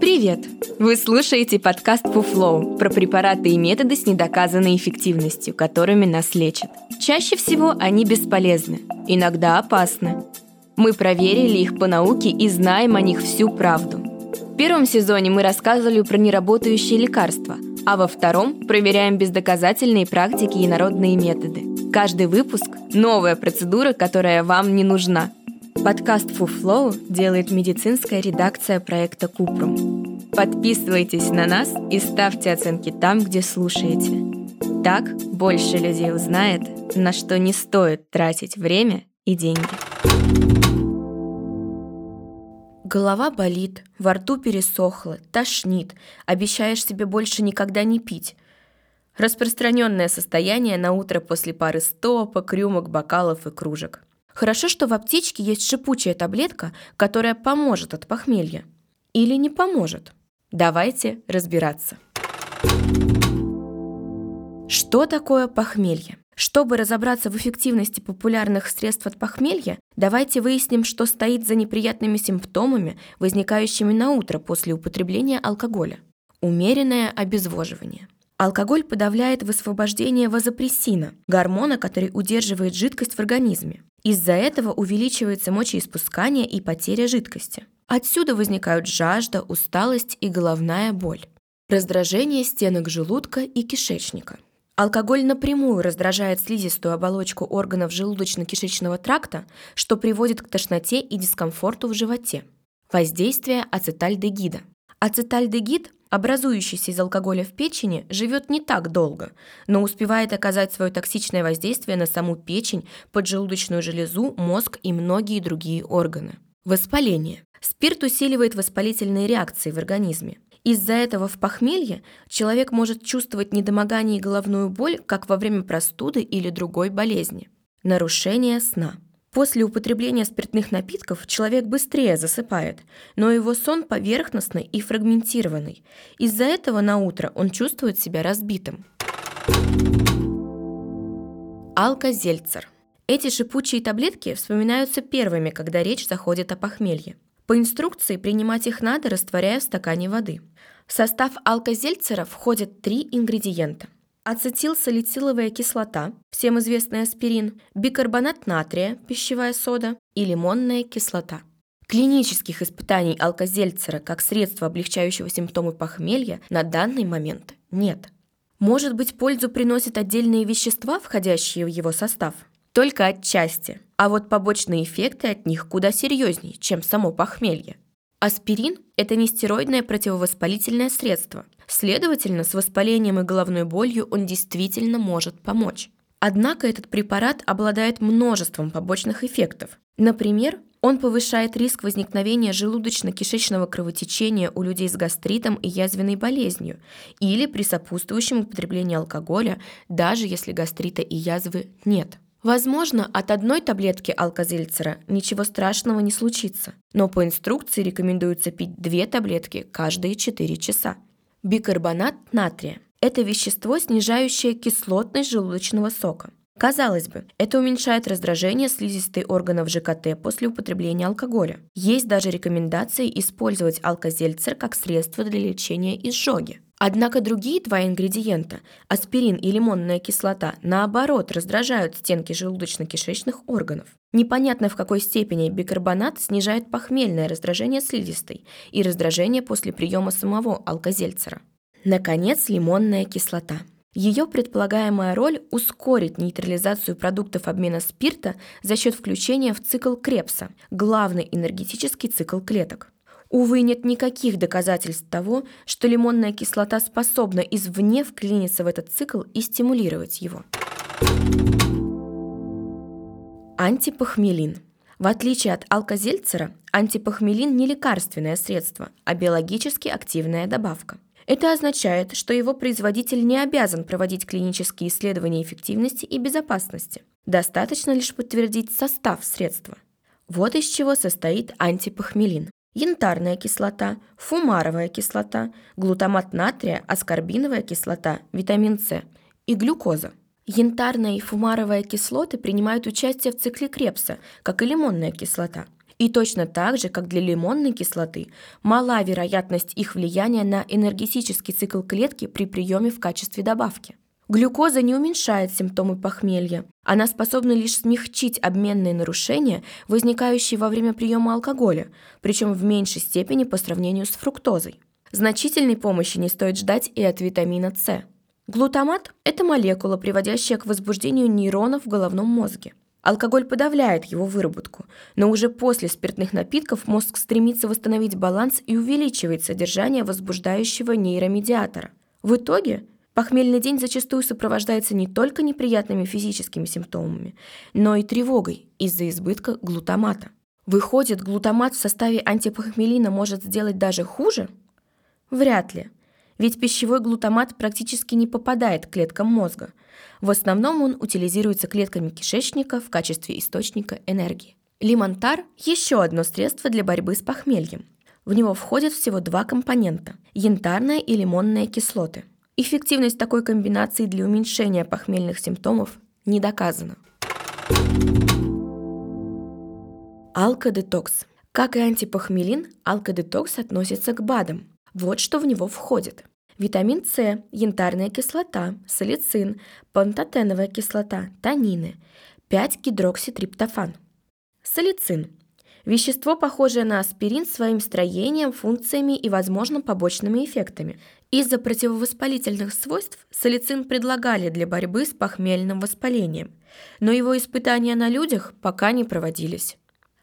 Привет! Вы слушаете подкаст Фуфлоу про препараты и методы с недоказанной эффективностью, которыми нас лечат. Чаще всего они бесполезны, иногда опасны. Мы проверили их по науке и знаем о них всю правду. В первом сезоне мы рассказывали про неработающие лекарства, а во втором проверяем бездоказательные практики и народные методы. Каждый выпуск – новая процедура, которая вам не нужна – Подкаст Фуфлоу делает медицинская редакция проекта Купрум. Подписывайтесь на нас и ставьте оценки там, где слушаете. Так больше людей узнает, на что не стоит тратить время и деньги. Голова болит, во рту пересохло, тошнит, обещаешь себе больше никогда не пить. Распространенное состояние на утро после пары стопок, рюмок, бокалов и кружек. Хорошо, что в аптечке есть шипучая таблетка, которая поможет от похмелья. Или не поможет. Давайте разбираться. Что такое похмелье? Чтобы разобраться в эффективности популярных средств от похмелья, давайте выясним, что стоит за неприятными симптомами, возникающими на утро после употребления алкоголя. Умеренное обезвоживание. Алкоголь подавляет высвобождение вазопрессина, гормона, который удерживает жидкость в организме. Из-за этого увеличивается мочеиспускание и потеря жидкости. Отсюда возникают жажда, усталость и головная боль. Раздражение стенок желудка и кишечника. Алкоголь напрямую раздражает слизистую оболочку органов желудочно-кишечного тракта, что приводит к тошноте и дискомфорту в животе. Воздействие ацетальдегида. Ацетальдегид образующийся из алкоголя в печени, живет не так долго, но успевает оказать свое токсичное воздействие на саму печень, поджелудочную железу, мозг и многие другие органы. Воспаление. Спирт усиливает воспалительные реакции в организме. Из-за этого в похмелье человек может чувствовать недомогание и головную боль, как во время простуды или другой болезни. Нарушение сна. После употребления спиртных напитков человек быстрее засыпает, но его сон поверхностный и фрагментированный. Из-за этого на утро он чувствует себя разбитым. Алкозельцер. Эти шипучие таблетки вспоминаются первыми, когда речь заходит о похмелье. По инструкции принимать их надо, растворяя в стакане воды. В состав алкозельцера входят три ингредиента ацетилсалициловая кислота, всем известный аспирин, бикарбонат натрия, пищевая сода и лимонная кислота. Клинических испытаний алкозельцера как средства, облегчающего симптомы похмелья, на данный момент нет. Может быть, пользу приносят отдельные вещества, входящие в его состав? Только отчасти. А вот побочные эффекты от них куда серьезнее, чем само похмелье. Аспирин – это нестероидное противовоспалительное средство. Следовательно, с воспалением и головной болью он действительно может помочь. Однако этот препарат обладает множеством побочных эффектов. Например, он повышает риск возникновения желудочно-кишечного кровотечения у людей с гастритом и язвенной болезнью или при сопутствующем употреблении алкоголя, даже если гастрита и язвы нет. Возможно, от одной таблетки алкозельцера ничего страшного не случится, но по инструкции рекомендуется пить две таблетки каждые 4 часа. Бикарбонат натрия – это вещество, снижающее кислотность желудочного сока. Казалось бы, это уменьшает раздражение слизистой органов ЖКТ после употребления алкоголя. Есть даже рекомендации использовать алкозельцер как средство для лечения изжоги. Однако другие два ингредиента, аспирин и лимонная кислота, наоборот, раздражают стенки желудочно-кишечных органов. Непонятно, в какой степени бикарбонат снижает похмельное раздражение слизистой и раздражение после приема самого алкозельцера. Наконец, лимонная кислота. Ее предполагаемая роль – ускорить нейтрализацию продуктов обмена спирта за счет включения в цикл Крепса, главный энергетический цикл клеток. Увы, нет никаких доказательств того, что лимонная кислота способна извне вклиниться в этот цикл и стимулировать его. Антипохмелин. В отличие от алкозельцера, антипохмелин не лекарственное средство, а биологически активная добавка. Это означает, что его производитель не обязан проводить клинические исследования эффективности и безопасности. Достаточно лишь подтвердить состав средства. Вот из чего состоит антипохмелин янтарная кислота, фумаровая кислота, глутамат натрия, аскорбиновая кислота, витамин С и глюкоза. Янтарная и фумаровая кислоты принимают участие в цикле Крепса, как и лимонная кислота. И точно так же, как для лимонной кислоты, мала вероятность их влияния на энергетический цикл клетки при приеме в качестве добавки. Глюкоза не уменьшает симптомы похмелья. Она способна лишь смягчить обменные нарушения, возникающие во время приема алкоголя, причем в меньшей степени по сравнению с фруктозой. Значительной помощи не стоит ждать и от витамина С. Глутамат – это молекула, приводящая к возбуждению нейронов в головном мозге. Алкоголь подавляет его выработку, но уже после спиртных напитков мозг стремится восстановить баланс и увеличивает содержание возбуждающего нейромедиатора. В итоге похмельный день зачастую сопровождается не только неприятными физическими симптомами, но и тревогой из-за избытка глутамата. Выходит, глутамат в составе антипохмелина может сделать даже хуже? Вряд ли. Ведь пищевой глутамат практически не попадает к клеткам мозга. В основном он утилизируется клетками кишечника в качестве источника энергии. Лимонтар – еще одно средство для борьбы с похмельем. В него входят всего два компонента – янтарная и лимонная кислоты. Эффективность такой комбинации для уменьшения похмельных симптомов не доказана. Алкодетокс. Как и антипохмелин, алкодетокс относится к БАДам – вот что в него входит. Витамин С, янтарная кислота, салицин, пантотеновая кислота, танины, 5-гидрокситриптофан. Салицин – вещество, похожее на аспирин своим строением, функциями и, возможно, побочными эффектами. Из-за противовоспалительных свойств салицин предлагали для борьбы с похмельным воспалением, но его испытания на людях пока не проводились.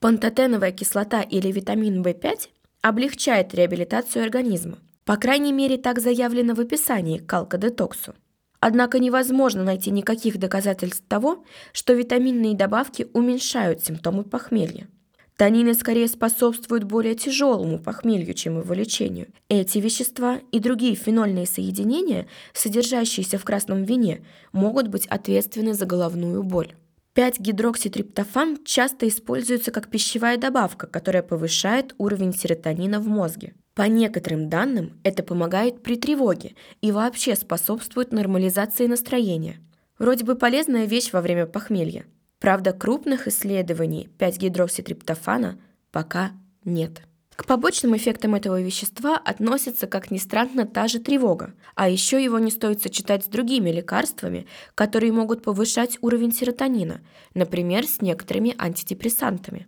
Пантотеновая кислота или витамин В5 облегчает реабилитацию организма. По крайней мере, так заявлено в описании к алкодетоксу. Однако невозможно найти никаких доказательств того, что витаминные добавки уменьшают симптомы похмелья. Танины скорее способствуют более тяжелому похмелью, чем его лечению. Эти вещества и другие фенольные соединения, содержащиеся в красном вине, могут быть ответственны за головную боль. 5-гидрокситриптофан часто используется как пищевая добавка, которая повышает уровень серотонина в мозге. По некоторым данным, это помогает при тревоге и вообще способствует нормализации настроения. Вроде бы полезная вещь во время похмелья. Правда, крупных исследований 5-гидрокситриптофана пока нет. К побочным эффектам этого вещества относится, как ни странно, та же тревога, а еще его не стоит сочетать с другими лекарствами, которые могут повышать уровень серотонина, например, с некоторыми антидепрессантами.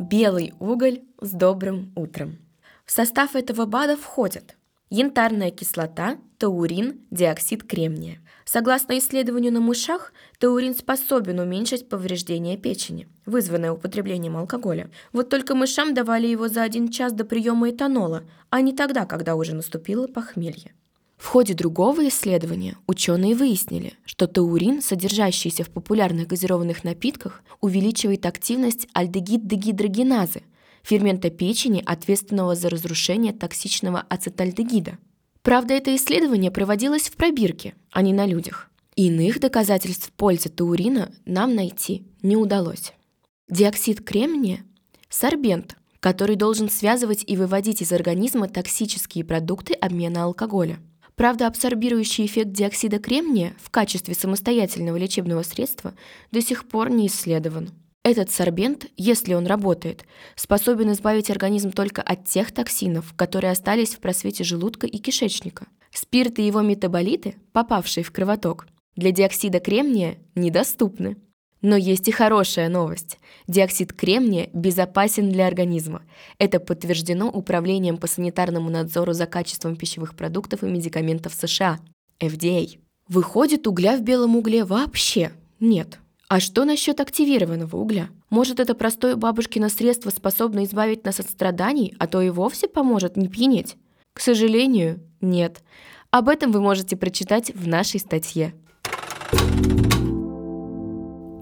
Белый уголь с добрым утром. В состав этого БАДа входят янтарная кислота, таурин, диоксид кремния. Согласно исследованию на мышах, таурин способен уменьшить повреждение печени, вызванное употреблением алкоголя. Вот только мышам давали его за один час до приема этанола, а не тогда, когда уже наступило похмелье. В ходе другого исследования ученые выяснили, что таурин, содержащийся в популярных газированных напитках, увеличивает активность альдегид-дегидрогеназы, фермента печени, ответственного за разрушение токсичного ацетальдегида. Правда, это исследование проводилось в пробирке, а не на людях. Иных доказательств пользы таурина нам найти не удалось. Диоксид кремния – сорбент, который должен связывать и выводить из организма токсические продукты обмена алкоголя. Правда, абсорбирующий эффект диоксида кремния в качестве самостоятельного лечебного средства до сих пор не исследован. Этот сорбент, если он работает, способен избавить организм только от тех токсинов, которые остались в просвете желудка и кишечника. Спирт и его метаболиты, попавшие в кровоток, для диоксида кремния недоступны. Но есть и хорошая новость. Диоксид кремния безопасен для организма. Это подтверждено Управлением по санитарному надзору за качеством пищевых продуктов и медикаментов США, FDA. Выходит, угля в белом угле вообще нет. А что насчет активированного угля? Может, это простое бабушкино средство способно избавить нас от страданий, а то и вовсе поможет не пьянеть? К сожалению, нет. Об этом вы можете прочитать в нашей статье.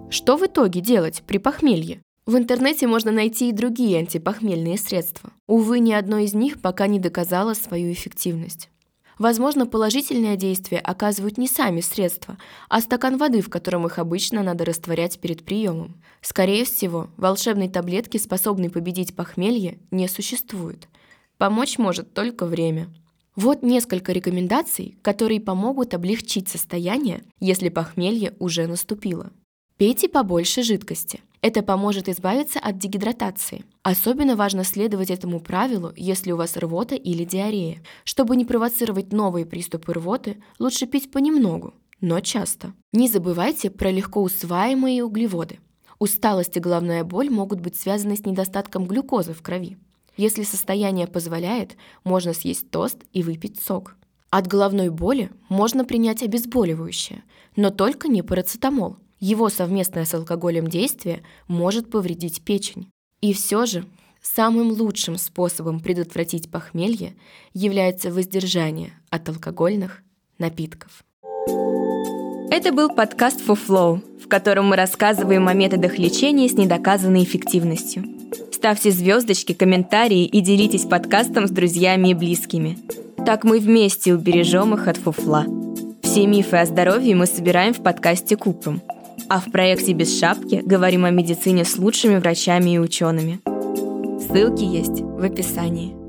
Что в итоге делать при похмелье? В интернете можно найти и другие антипохмельные средства. Увы, ни одно из них пока не доказало свою эффективность. Возможно, положительное действие оказывают не сами средства, а стакан воды, в котором их обычно надо растворять перед приемом. Скорее всего, волшебной таблетки, способной победить похмелье, не существует. Помочь может только время. Вот несколько рекомендаций, которые помогут облегчить состояние, если похмелье уже наступило. Пейте побольше жидкости. Это поможет избавиться от дегидратации. Особенно важно следовать этому правилу, если у вас рвота или диарея. Чтобы не провоцировать новые приступы рвоты, лучше пить понемногу, но часто. Не забывайте про легко усваиваемые углеводы. Усталость и головная боль могут быть связаны с недостатком глюкозы в крови. Если состояние позволяет, можно съесть тост и выпить сок. От головной боли можно принять обезболивающее, но только не парацетамол. Его совместное с алкоголем действие может повредить печень. И все же самым лучшим способом предотвратить похмелье является воздержание от алкогольных напитков. Это был подкаст For в котором мы рассказываем о методах лечения с недоказанной эффективностью. Ставьте звездочки, комментарии и делитесь подкастом с друзьями и близкими. Так мы вместе убережем их от фуфла. Все мифы о здоровье мы собираем в подкасте Купрум. А в проекте «Без шапки» говорим о медицине с лучшими врачами и учеными. Ссылки есть в описании.